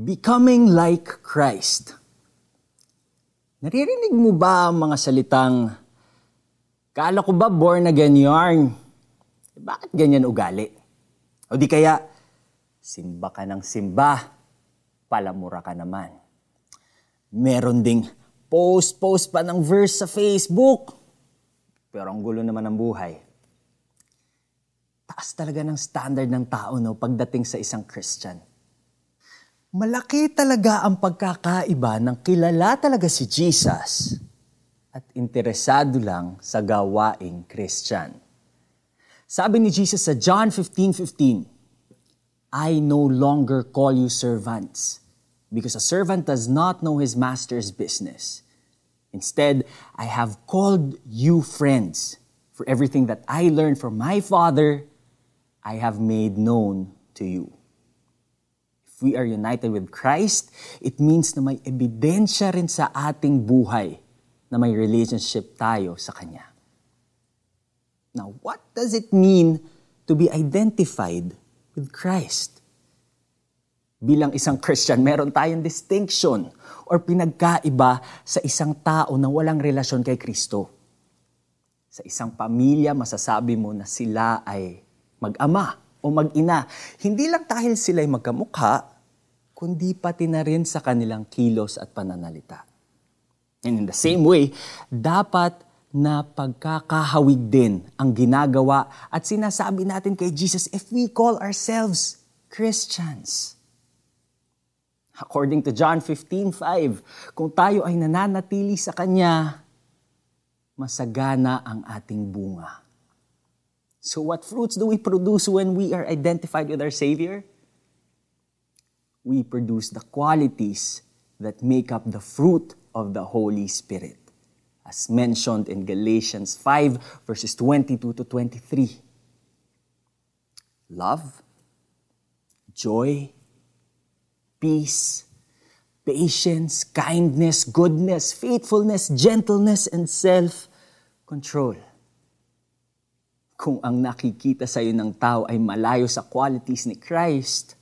Becoming like Christ. Naririnig mo ba ang mga salitang, Kala ko ba born again yarn? Bakit ganyan ugali? O di kaya, simba ka ng simba, palamura ka naman. Meron ding post-post pa ng verse sa Facebook. Pero ang gulo naman ng buhay. Taas talaga ng standard ng tao no, pagdating sa isang Christian. Malaki talaga ang pagkakaiba ng kilala talaga si Jesus at interesado lang sa gawaing Christian. Sabi ni Jesus sa John 15:15, I no longer call you servants, because a servant does not know his master's business. Instead, I have called you friends, for everything that I learned from my Father, I have made known to you we are united with Christ, it means na may ebidensya rin sa ating buhay na may relationship tayo sa Kanya. Now, what does it mean to be identified with Christ? Bilang isang Christian, meron tayong distinction or pinagkaiba sa isang tao na walang relasyon kay Kristo. Sa isang pamilya, masasabi mo na sila ay mag-ama o mag-ina. Hindi lang dahil sila'y magkamukha, kundi pati na rin sa kanilang kilos at pananalita. And in the same way, dapat na pagkakahawig din ang ginagawa at sinasabi natin kay Jesus if we call ourselves Christians. According to John 15:5, kung tayo ay nananatili sa Kanya, masagana ang ating bunga. So what fruits do we produce when we are identified with our Savior? We produce the qualities that make up the fruit of the Holy Spirit, as mentioned in Galatians 5, verses 22 to 23. Love, joy, peace, patience, kindness, goodness, faithfulness, gentleness, and self-control kung ang nakikita sa iyo ng tao ay malayo sa qualities ni Christ,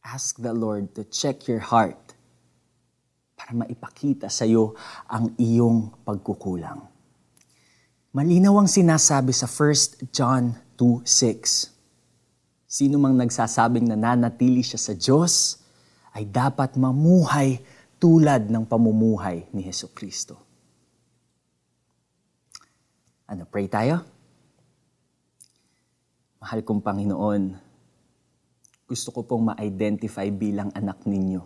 ask the Lord to check your heart para maipakita sa iyo ang iyong pagkukulang. Malinaw ang sinasabi sa 1 John 2.6. Sino mang nagsasabing nananatili siya sa Diyos ay dapat mamuhay tulad ng pamumuhay ni Heso Kristo. Ano, pray tayo? Mahal kong Panginoon, gusto ko pong ma-identify bilang anak ninyo.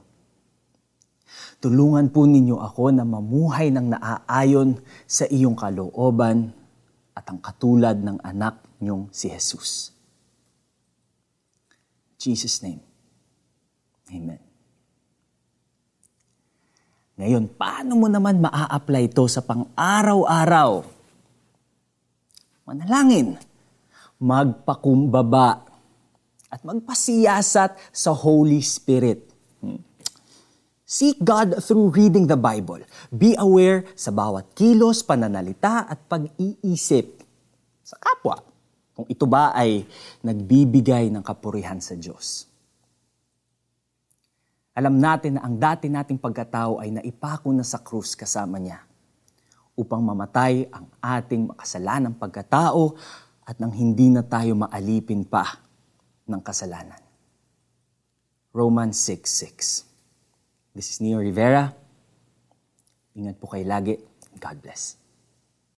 Tulungan po ninyo ako na mamuhay ng naaayon sa iyong kalooban at ang katulad ng anak niyong si Jesus. Jesus' name. Amen. Ngayon, paano mo naman maa-apply ito sa pang-araw-araw? Manalangin magpakumbaba at magpasiyasat sa Holy Spirit. Hmm. Seek God through reading the Bible. Be aware sa bawat kilos, pananalita at pag-iisip sa kapwa. Kung ito ba ay nagbibigay ng kapurihan sa Diyos. Alam natin na ang dati nating pagkatao ay naipako na sa krus kasama niya upang mamatay ang ating makasalanang pagkatao at nang hindi na tayo maalipin pa ng kasalanan. Romans 6.6 This is Neo Rivera. Ingat po kayo lagi. God bless.